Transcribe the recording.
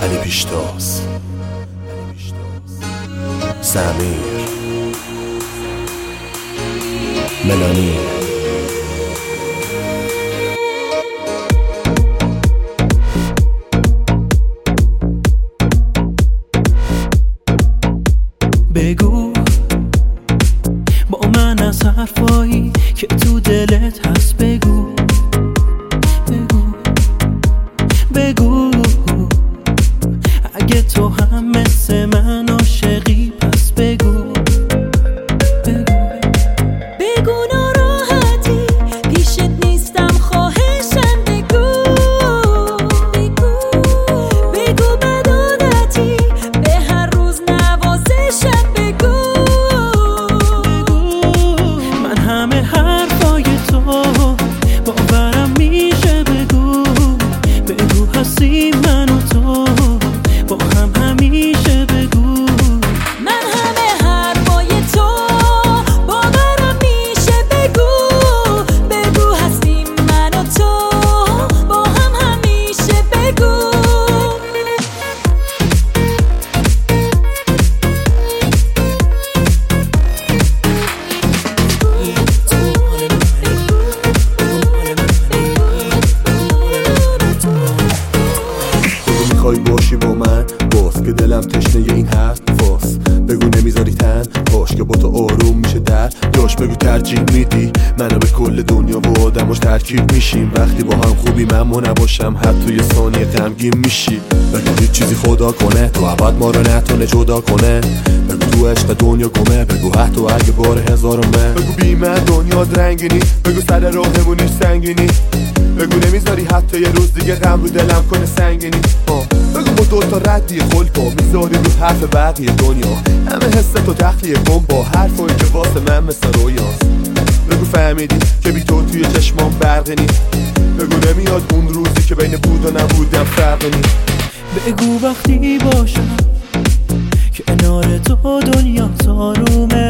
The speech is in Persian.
علی پیشتاز. سمیر. ملانی. بگو. با من از حرفایی که تو دلت هست بگو. بگو. بگو. اگه تو هم مثل من عاشقی پس بگو. بگو بگو ناراحتی پیشت نیستم خواهشم بگو. بگو. بگو بد عادتی به هر روز نوازشم بگو. من همه حرفای تو باورم میشه بگو. بگو هستی من می‌خوای باشی با من. باز که دلم تشنه این حرف فاس بگو نمی‌ذاری تن. باش که با تو آروم میشه در جاش بگو ترجیح میدی. منو به کل دنیا و آدماش ترکیب میشیم. وقتی با هم خوبی من نباشم. حتی یه ثانیه غمگین میشی. بگو هیچ چیزی خدا کنه. تو عبد ما رو نتونه جدا کنه. بگو تو عشق دنیا گمه. بگو حتی اگه بار هزارمه. بگو بی من دنیا رنگینی بگو سر راهمونش سنگینی. بگو نمی‌ذاری حتی یه روز دیگه غم رو دلم کنه سنگینی. بگو با دوتا ردی خلقا می‌ذاری رو حرف بقیه دنیا. همه حس تو تخلیه کن با حرفایی که واسه من مثل رویاست. بگو فهمیدی که بی تو توی چشمام نیست بگو نمیاد اون روزی که بین بود و نبودم نیست بگو وقتی باشم کنار تو دنیا تارومه